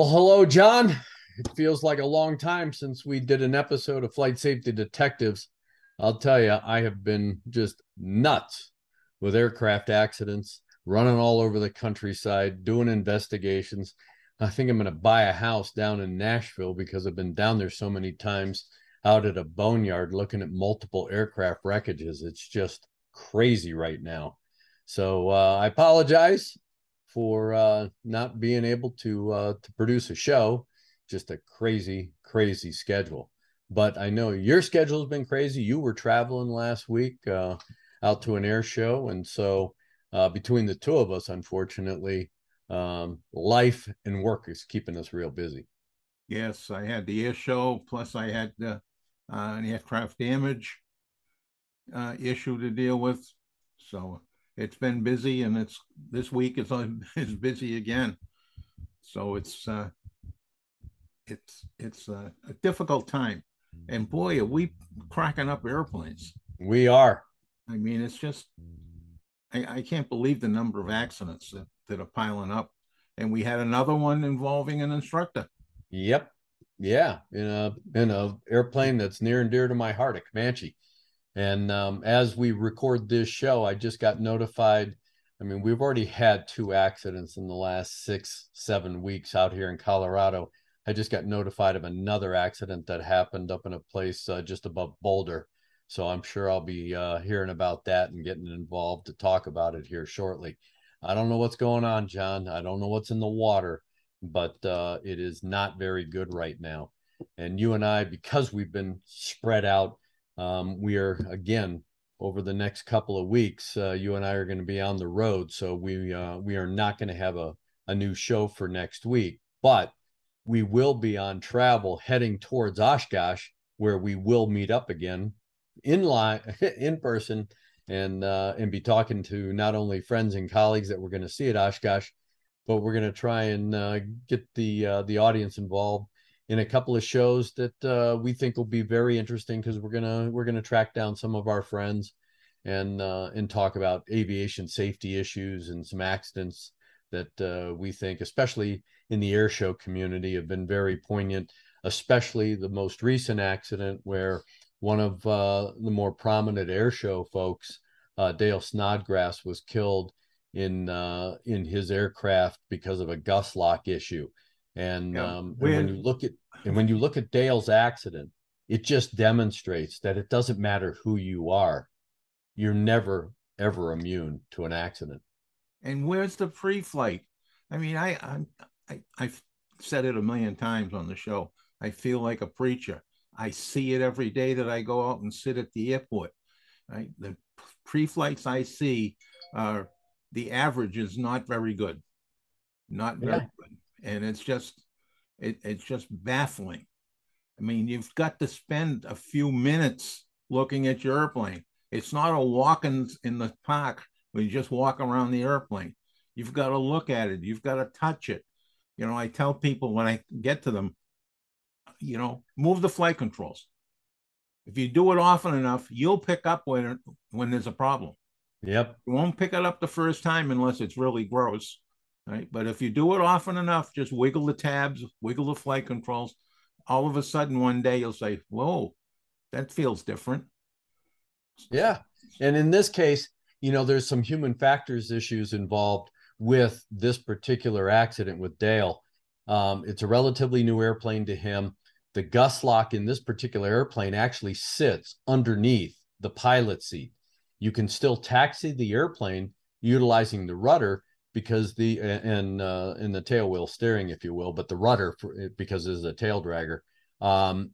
Well, hello, John. It feels like a long time since we did an episode of Flight Safety Detectives. I'll tell you, I have been just nuts with aircraft accidents, running all over the countryside, doing investigations. I think I'm going to buy a house down in Nashville because I've been down there so many times out at a boneyard looking at multiple aircraft wreckages. It's just crazy right now. So uh, I apologize for uh, not being able to uh, to produce a show. Just a crazy, crazy schedule. But I know your schedule has been crazy. You were traveling last week uh, out to an air show, and so uh, between the two of us, unfortunately, um, life and work is keeping us real busy. Yes, I had the air show, plus I had uh, an aircraft damage uh, issue to deal with. So it's been busy, and it's this week is is busy again. So it's uh, it's it's a, a difficult time, and boy, are we cracking up airplanes. We are. I mean, it's just I, I can't believe the number of accidents that, that are piling up. And we had another one involving an instructor. Yep. Yeah. In a in a airplane that's near and dear to my heart, a Comanche. And um, as we record this show, I just got notified. I mean, we've already had two accidents in the last six, seven weeks out here in Colorado. I just got notified of another accident that happened up in a place uh, just above Boulder. So I'm sure I'll be uh, hearing about that and getting involved to talk about it here shortly. I don't know what's going on, John. I don't know what's in the water, but uh, it is not very good right now. And you and I, because we've been spread out um, we are again over the next couple of weeks. Uh, you and I are going to be on the road, so we uh, we are not going to have a a new show for next week, but we will be on travel heading towards Oshkosh, where we will meet up again in line in person and uh, and be talking to not only friends and colleagues that we're going to see at Oshkosh, but we're going to try and uh, get the uh, the audience involved in a couple of shows that uh, we think will be very interesting because we're gonna we're gonna track down some of our friends and uh, and talk about aviation safety issues and some accidents that uh, we think, especially in the air show community, have been very poignant. Especially the most recent accident where one of uh, the more prominent air show folks, uh, Dale Snodgrass, was killed in uh, in his aircraft because of a gust lock issue and, yeah. um, when, and when you look at and when you look at Dale's accident, it just demonstrates that it doesn't matter who you are, you're never ever immune to an accident. And where's the pre-flight? I mean, I I, I I've said it a million times on the show. I feel like a preacher. I see it every day that I go out and sit at the airport. Right, the pre-flights I see are the average is not very good, not very yeah. And it's just it, it's just baffling. I mean, you've got to spend a few minutes looking at your airplane. It's not a walk in, in the park where you just walk around the airplane. You've got to look at it. You've got to touch it. You know, I tell people when I get to them, you know, move the flight controls. If you do it often enough, you'll pick up when when there's a problem. Yep. You won't pick it up the first time unless it's really gross right? But if you do it often enough, just wiggle the tabs, wiggle the flight controls. All of a sudden, one day you'll say, "Whoa, that feels different." Yeah, and in this case, you know, there's some human factors issues involved with this particular accident with Dale. Um, it's a relatively new airplane to him. The gust lock in this particular airplane actually sits underneath the pilot seat. You can still taxi the airplane utilizing the rudder because the and uh, in the tail wheel steering, if you will, but the rudder for, because it's a tail dragger. Um,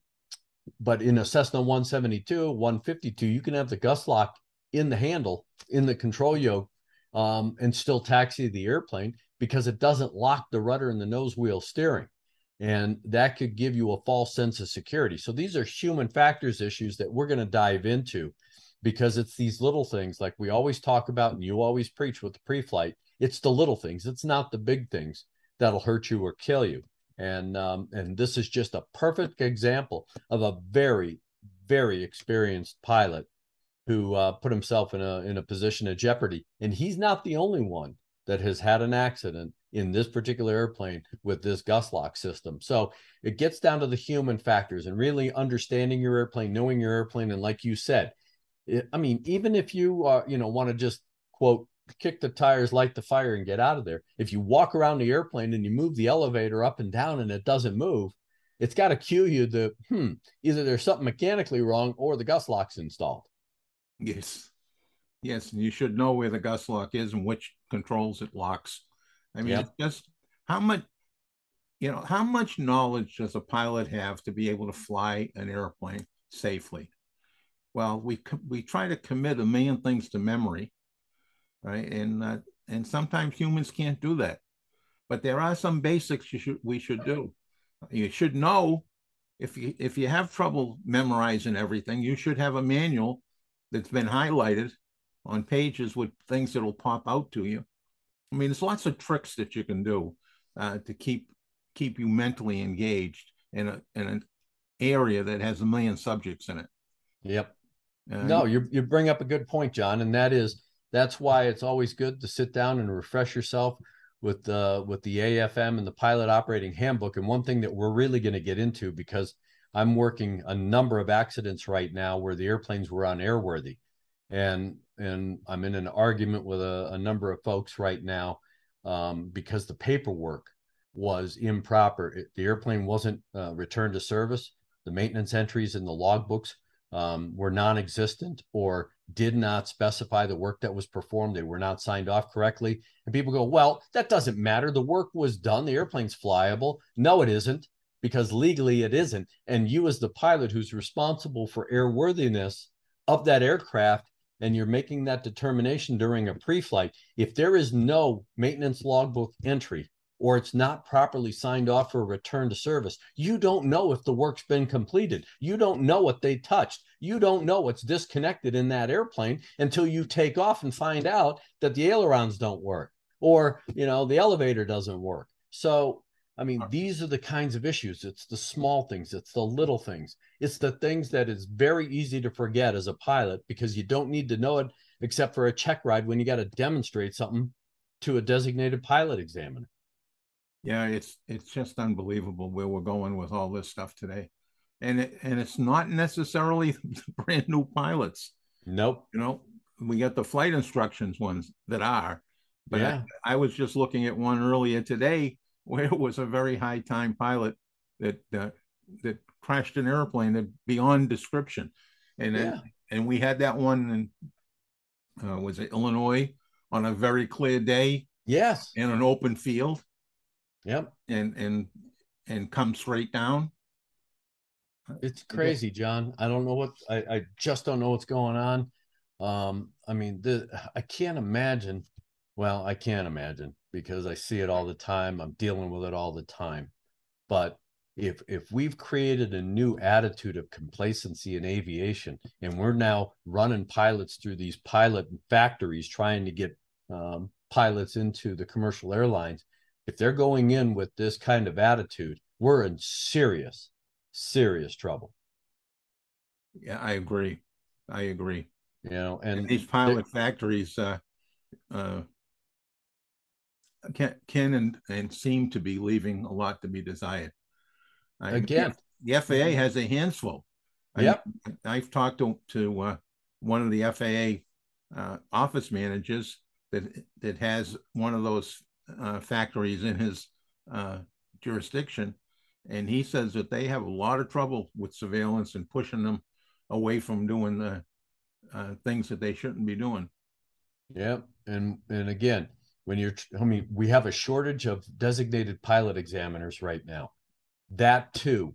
but in a Cessna 172, 152, you can have the gust lock in the handle in the control yoke um, and still taxi the airplane because it doesn't lock the rudder and the nose wheel steering. And that could give you a false sense of security. So these are human factors issues that we're going to dive into because it's these little things like we always talk about and you always preach with the pre-flight. It's the little things. It's not the big things that'll hurt you or kill you. And um, and this is just a perfect example of a very, very experienced pilot who uh, put himself in a in a position of jeopardy. And he's not the only one that has had an accident in this particular airplane with this gust lock system. So it gets down to the human factors and really understanding your airplane, knowing your airplane, and like you said, it, I mean, even if you you know want to just quote kick the tires, light the fire, and get out of there. If you walk around the airplane and you move the elevator up and down and it doesn't move, it's got to cue you that hmm, either there's something mechanically wrong or the gust lock's installed. Yes. Yes. And you should know where the gust lock is and which controls it locks. I mean, yep. just how much, you know, how much knowledge does a pilot have to be able to fly an airplane safely? Well, we we try to commit a million things to memory, right? And uh, and sometimes humans can't do that. But there are some basics you should we should do. You should know if you if you have trouble memorizing everything, you should have a manual that's been highlighted on pages with things that'll pop out to you. I mean, there's lots of tricks that you can do uh, to keep keep you mentally engaged in a in an area that has a million subjects in it. Yep. Uh, no, you you bring up a good point, John, and that is that's why it's always good to sit down and refresh yourself with uh, with the AFM and the pilot operating handbook. And one thing that we're really going to get into because I'm working a number of accidents right now where the airplanes were unairworthy, and and I'm in an argument with a, a number of folks right now um, because the paperwork was improper. It, the airplane wasn't uh, returned to service. The maintenance entries in the logbooks um, were non-existent or did not specify the work that was performed. They were not signed off correctly. And people go, well, that doesn't matter. The work was done. The airplane's flyable. No, it isn't because legally it isn't. And you, as the pilot who's responsible for airworthiness of that aircraft, and you're making that determination during a pre flight, if there is no maintenance logbook entry or it's not properly signed off for return to service, you don't know if the work's been completed. You don't know what they touched. You don't know what's disconnected in that airplane until you take off and find out that the ailerons don't work or, you know, the elevator doesn't work. So I mean, these are the kinds of issues. It's the small things, it's the little things, it's the things that is very easy to forget as a pilot because you don't need to know it except for a check ride when you got to demonstrate something to a designated pilot examiner. Yeah, it's it's just unbelievable where we're going with all this stuff today. And it, and it's not necessarily brand new pilots. Nope. You know, we got the flight instructions ones that are, but yeah. I, I was just looking at one earlier today where it was a very high time pilot that uh, that crashed an airplane that beyond description, and yeah. and we had that one in uh, was it Illinois on a very clear day. Yes, in an open field. Yep, and and and come straight down. It's crazy, John. I don't know what I, I just don't know what's going on. Um, I mean, the I can't imagine. Well, I can't imagine because I see it all the time. I'm dealing with it all the time. But if if we've created a new attitude of complacency in aviation, and we're now running pilots through these pilot factories trying to get um, pilots into the commercial airlines, if they're going in with this kind of attitude, we're in serious, serious trouble. Yeah, I agree. I agree. You know, and, and these pilot factories, uh, uh, can, can and, and seem to be leaving a lot to be desired. I, Again, the FAA has a handful. Yep. I, have talked to, to uh, one of the FAA uh, office managers that that has one of those uh, factories in his uh, jurisdiction, and he says that they have a lot of trouble with surveillance and pushing them away from doing the uh, things that they shouldn't be doing. Yeah, and and again, when you're, I mean, we have a shortage of designated pilot examiners right now. That too,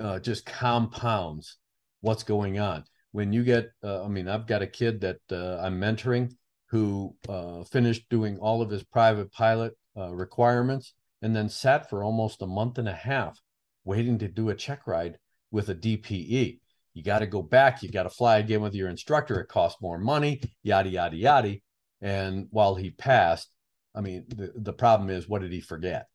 uh, just compounds what's going on. When you get, uh, I mean, I've got a kid that uh, I'm mentoring who uh, finished doing all of his private pilot uh, requirements and then sat for almost a month and a half waiting to do a check ride with a DPE. You got to go back. You got to fly again with your instructor. It costs more money, yada, yada, yada. And while he passed, I mean, the, the problem is, what did he forget?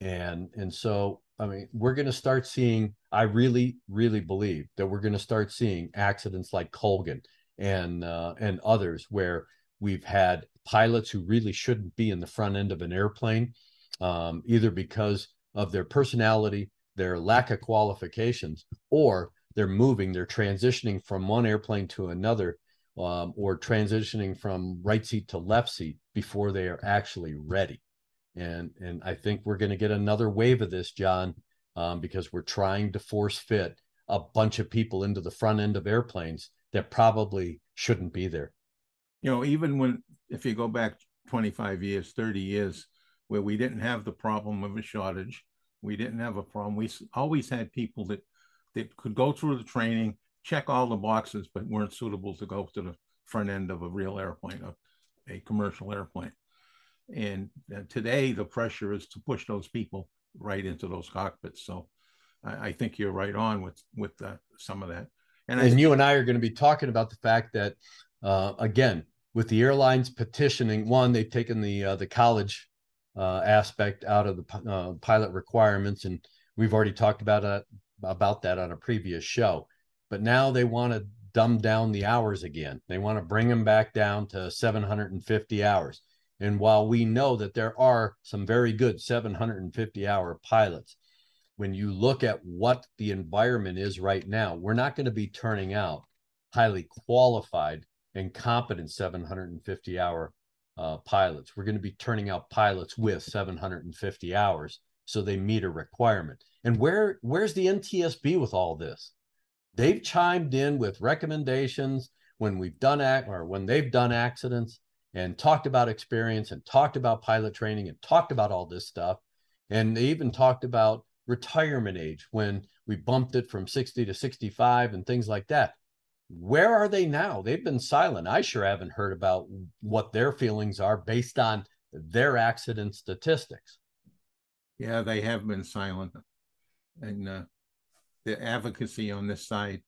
And and so, I mean, we're going to start seeing. I really, really believe that we're going to start seeing accidents like Colgan and uh, and others where we've had pilots who really shouldn't be in the front end of an airplane, um, either because of their personality, their lack of qualifications, or they're moving, they're transitioning from one airplane to another, um, or transitioning from right seat to left seat before they are actually ready. And and I think we're going to get another wave of this, John, um, because we're trying to force fit a bunch of people into the front end of airplanes that probably shouldn't be there. You know, even when if you go back 25 years, 30 years, where we didn't have the problem of a shortage, we didn't have a problem. We always had people that that could go through the training, check all the boxes, but weren't suitable to go to the front end of a real airplane, a, a commercial airplane. And uh, today, the pressure is to push those people right into those cockpits. So I, I think you're right on with with uh, some of that. And, and I, you and I are going to be talking about the fact that, uh, again, with the airlines petitioning, one, they've taken the uh, the college uh, aspect out of the uh, pilot requirements, and we've already talked about it about that on a previous show. But now they want to dumb down the hours again. They want to bring them back down to 750 hours. And while we know that there are some very good 750 hour pilots, when you look at what the environment is right now, we're not going to be turning out highly qualified and competent 750 hour uh, pilots. We're going to be turning out pilots with 750 hours so they meet a requirement. And where where's the NTSB with all this? They've chimed in with recommendations when we've done act or when they've done accidents and talked about experience and talked about pilot training and talked about all this stuff. And they even talked about retirement age when we bumped it from 60 to 65 and things like that. Where are they now? They've been silent. I sure haven't heard about what their feelings are based on their accident statistics. Yeah, they have been silent and uh, the advocacy on this side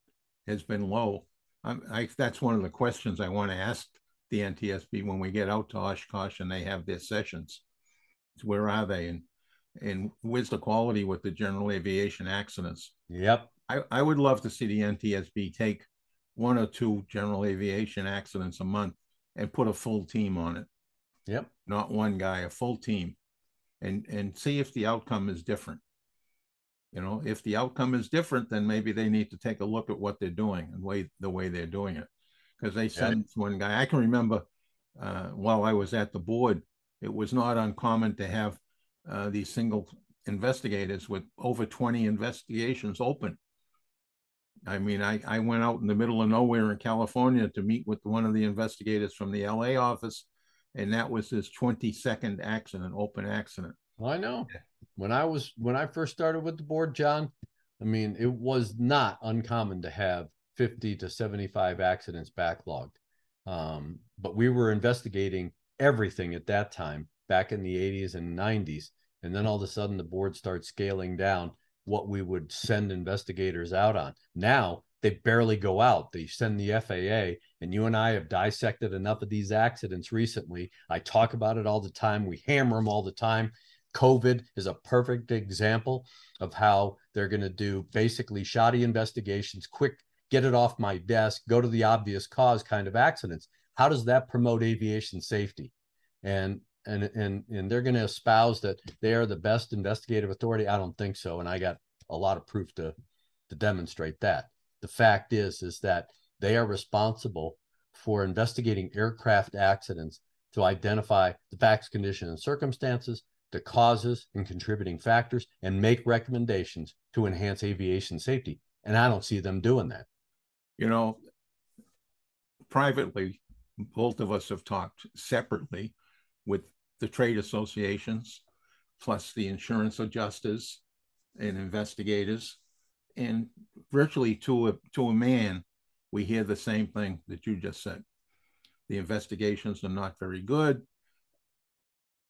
has been low. I, that's one of the questions I want to ask the NTSB when we get out to Oshkosh and they have their sessions. Where are they and and where's the quality with the general aviation accidents? Yep. I, I would love to see the NTSB take one or two general aviation accidents a month and put a full team on it. Yep. Not one guy, a full team. And and see if the outcome is different you know if the outcome is different then maybe they need to take a look at what they're doing and way the way they're doing it because they sent yeah. one guy i can remember uh, while i was at the board it was not uncommon to have uh, these single investigators with over 20 investigations open i mean I, I went out in the middle of nowhere in california to meet with one of the investigators from the la office and that was his 22nd accident open accident well, I know. When I was when I first started with the board, John, I mean, it was not uncommon to have 50 to 75 accidents backlogged. Um, but we were investigating everything at that time back in the 80s and 90s. And then all of a sudden the board starts scaling down what we would send investigators out on. Now they barely go out. They send the FAA, and you and I have dissected enough of these accidents recently. I talk about it all the time. We hammer them all the time. COVID is a perfect example of how they're going to do basically shoddy investigations, quick, get it off my desk, go to the obvious cause kind of accidents. How does that promote aviation safety? And and and and they're going to espouse that they are the best investigative authority. I don't think so, and I got a lot of proof to to demonstrate that. The fact is is that they are responsible for investigating aircraft accidents to identify the facts, condition and circumstances, the causes and contributing factors, and make recommendations to enhance aviation safety. And I don't see them doing that. You know, privately, both of us have talked separately with the trade associations, plus the insurance adjusters and investigators. And virtually to a to a man, we hear the same thing that you just said. The investigations are not very good.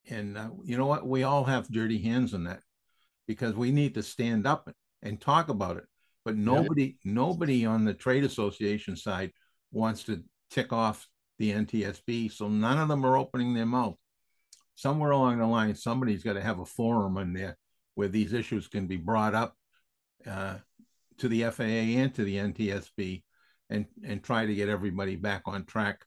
And uh, you know what? We all have dirty hands in that because we need to stand up and talk about it. But nobody, yeah. nobody on the trade association side wants to tick off the NTSB. So none of them are opening their mouth. Somewhere along the line, somebody's got to have a forum in there where these issues can be brought up uh, to the FAA and to the NTSB and, and try to get everybody back on track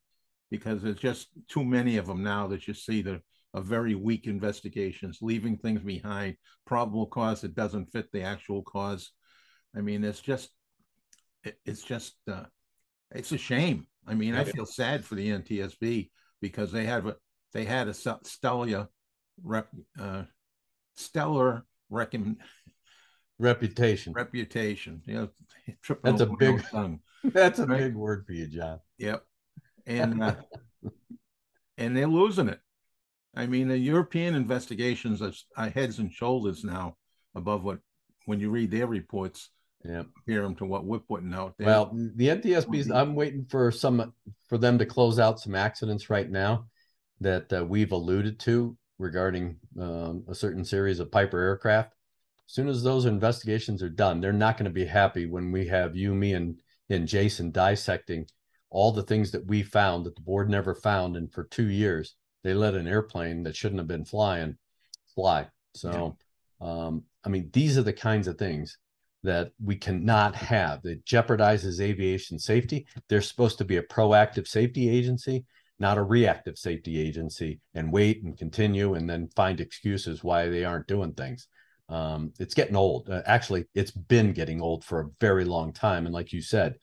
because there's just too many of them now that you see that are very weak investigations, leaving things behind, probable cause that doesn't fit the actual cause. I mean, it's just, it's just, uh, it's a shame. I mean, I feel sad for the NTSB because they have a they had a stellar rep, uh, stellar recommend reputation reputation. You know, that's a big that's a right? big word for you, John. Yep, and uh, and they're losing it. I mean, the European investigations are heads and shoulders now above what when you read their reports yeah compare them to what we're putting out there. Well, the NTSB's I'm waiting for some for them to close out some accidents right now that uh, we've alluded to regarding um, a certain series of Piper aircraft. As soon as those investigations are done, they're not going to be happy when we have you, me, and and Jason dissecting all the things that we found that the board never found, and for two years they let an airplane that shouldn't have been flying fly. So, yeah. um, I mean, these are the kinds of things that we cannot have that jeopardizes aviation safety. They're supposed to be a proactive safety agency, not a reactive safety agency, and wait and continue and then find excuses why they aren't doing things. Um, it's getting old. Uh, actually, it's been getting old for a very long time. And like you said,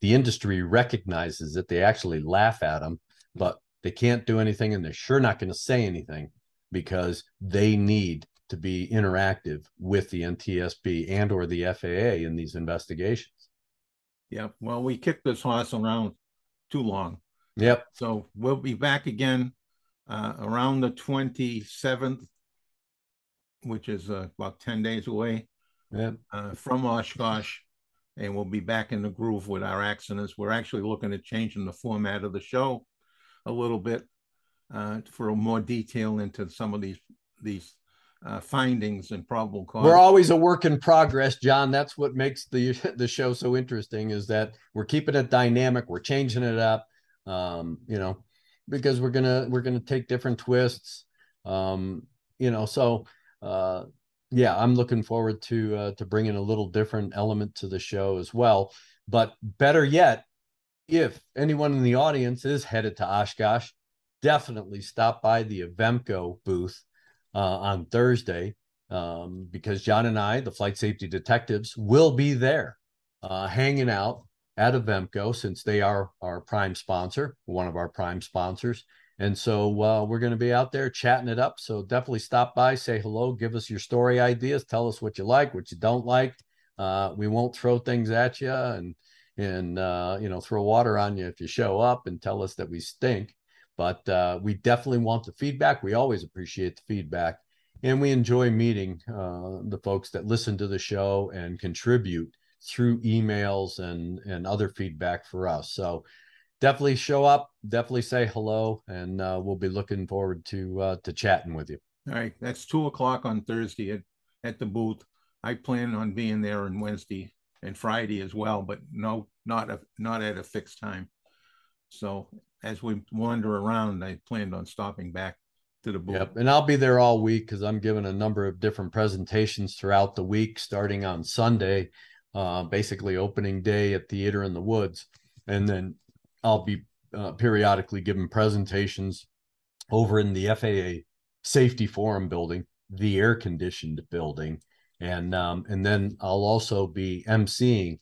the industry recognizes that they actually laugh at them, but they can't do anything and they're sure not going to say anything because they need to be interactive with the NTSB and or the FAA in these investigations. Yeah, well, we kicked this horse around too long. Yep. So we'll be back again uh, around the 27th, which is uh, about 10 days away yep. uh, from Oshkosh. And we'll be back in the groove with our accidents. We're actually looking at changing the format of the show a little bit uh, for more detail into some of these these uh, findings and probable cause. We're always a work in progress, John. That's what makes the the show so interesting is that we're keeping it dynamic, we're changing it up, um, you know, because we're gonna we're gonna take different twists, um, you know. So, uh, yeah, I'm looking forward to uh, to bringing a little different element to the show as well. But better yet, if anyone in the audience is headed to Oshkosh, definitely stop by the Avemco booth uh, on Thursday um, because John and I, the flight safety detectives, will be there uh, hanging out at Avemco since they are our prime sponsor, one of our prime sponsors. And so uh, we're going to be out there chatting it up. So definitely stop by, say hello, give us your story ideas, tell us what you like, what you don't like. Uh, we won't throw things at you and and uh, you know throw water on you if you show up and tell us that we stink. But uh, we definitely want the feedback. We always appreciate the feedback, and we enjoy meeting uh, the folks that listen to the show and contribute through emails and and other feedback for us. So definitely show up, definitely say hello, and uh, we'll be looking forward to uh, to chatting with you. All right, that's two o'clock on Thursday at, at the booth. I plan on being there on Wednesday and Friday as well, but no, not a not at a fixed time. So as we wander around, I planned on stopping back to the booth. Yep, and I'll be there all week because I'm giving a number of different presentations throughout the week, starting on Sunday, uh, basically opening day at Theater in the Woods, and then I'll be uh, periodically giving presentations over in the FAA Safety Forum building, the air conditioned building, and um, and then I'll also be emceeing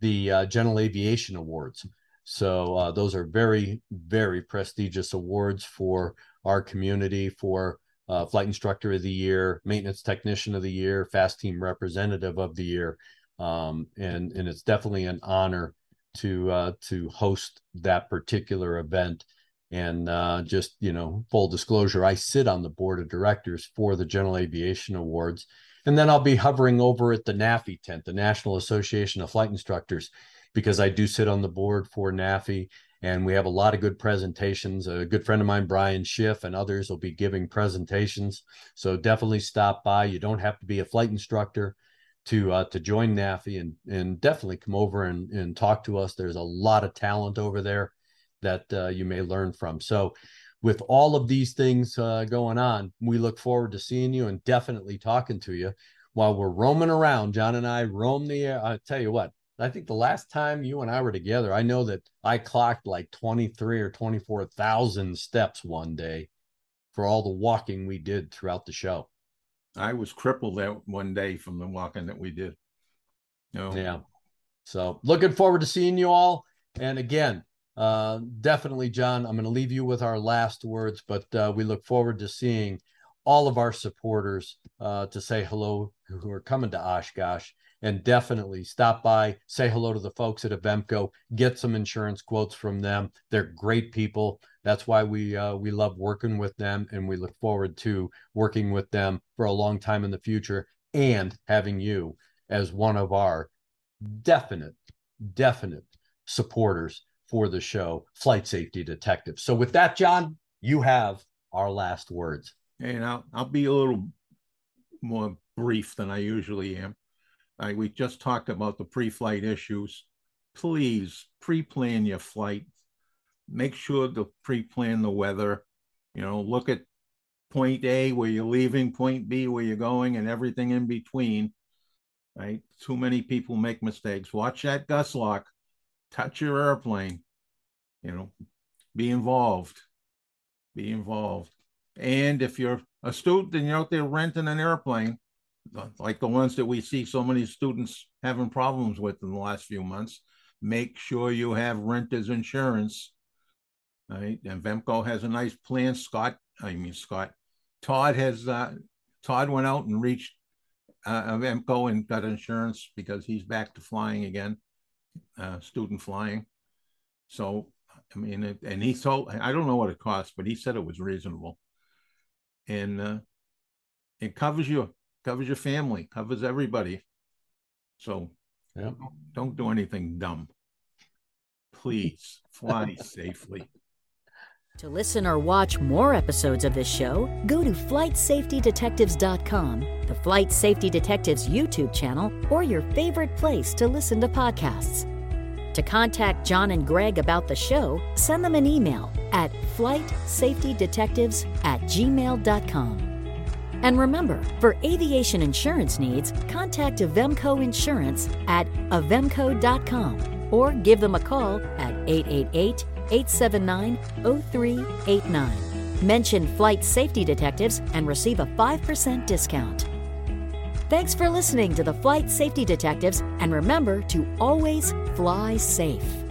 the uh, General Aviation Awards. So uh, those are very, very prestigious awards for our community for uh, Flight Instructor of the Year, Maintenance Technician of the Year, FAASTeam Representative of the Year, um, and and it's definitely an honor to uh, to host that particular event. And uh, just you know, full disclosure, I sit on the board of directors for the General Aviation Awards, and then I'll be hovering over at the NAFI tent, the National Association of Flight Instructors, because I do sit on the board for NAFI and we have a lot of good presentations. A good friend of mine, Brian Schiff, and others will be giving presentations. So definitely stop by. You don't have to be a flight instructor to uh, to join NAFI, and and definitely come over and and talk to us. There's a lot of talent over there that uh, you may learn from. So. With all of these things uh, going on, we look forward to seeing you and definitely talking to you while we're roaming around. John and I roam the air. I tell you what, I think the last time you and I were together, I know that I clocked like 23 or 24,000 steps one day for all the walking we did throughout the show. I was crippled that one day from the walking that we did. No. Yeah. So looking forward to seeing you all. And again, uh, definitely, John, I'm going to leave you with our last words, but uh, we look forward to seeing all of our supporters uh, to say hello who are coming to Oshkosh and definitely stop by, say hello to the folks at Avemco, get some insurance quotes from them. They're great people. That's why we uh, we love working with them, and we look forward to working with them for a long time in the future, and having you as one of our definite, definite supporters for the show, Flight Safety Detective. So with that, John, you have our last words. And I'll I'll be a little more brief than I usually am. I, we just talked about the pre-flight issues. Please pre-plan your flight. Make sure to pre-plan the weather. You know, look at point A where you're leaving, point B where you're going, and everything in between. Right? Too many people make mistakes. Watch that gust lock. Touch your airplane. You know, be involved. Be involved. And if you're a student and you're out there renting an airplane, like the ones that we see so many students having problems with in the last few months, make sure you have renter's insurance. Right. And Vemco has a nice plan. Scott, I mean, Scott, Todd has, uh, Todd went out and reached uh, Vemco and got insurance because he's back to flying again, uh, student flying. So, I mean, it, and he told, I don't know what it costs, but he said it was reasonable. And uh, it covers you covers your family, covers everybody. So yeah. don't, don't do anything dumb. Please fly safely. To listen or watch more episodes of this show, go to flightsafetydetectives.com, the Flight Safety Detectives YouTube channel, or your favorite place to listen to podcasts. To contact John and Greg about the show, send them an email at flightsafetydetectives at gmail.com. And remember, for aviation insurance needs, contact Avemco Insurance at avemco.com or give them a call at 888 879 0389. Mention Flight Safety Detectives and receive a 5% discount. Thanks for listening to the Flight Safety Detectives, and remember to always fly safe.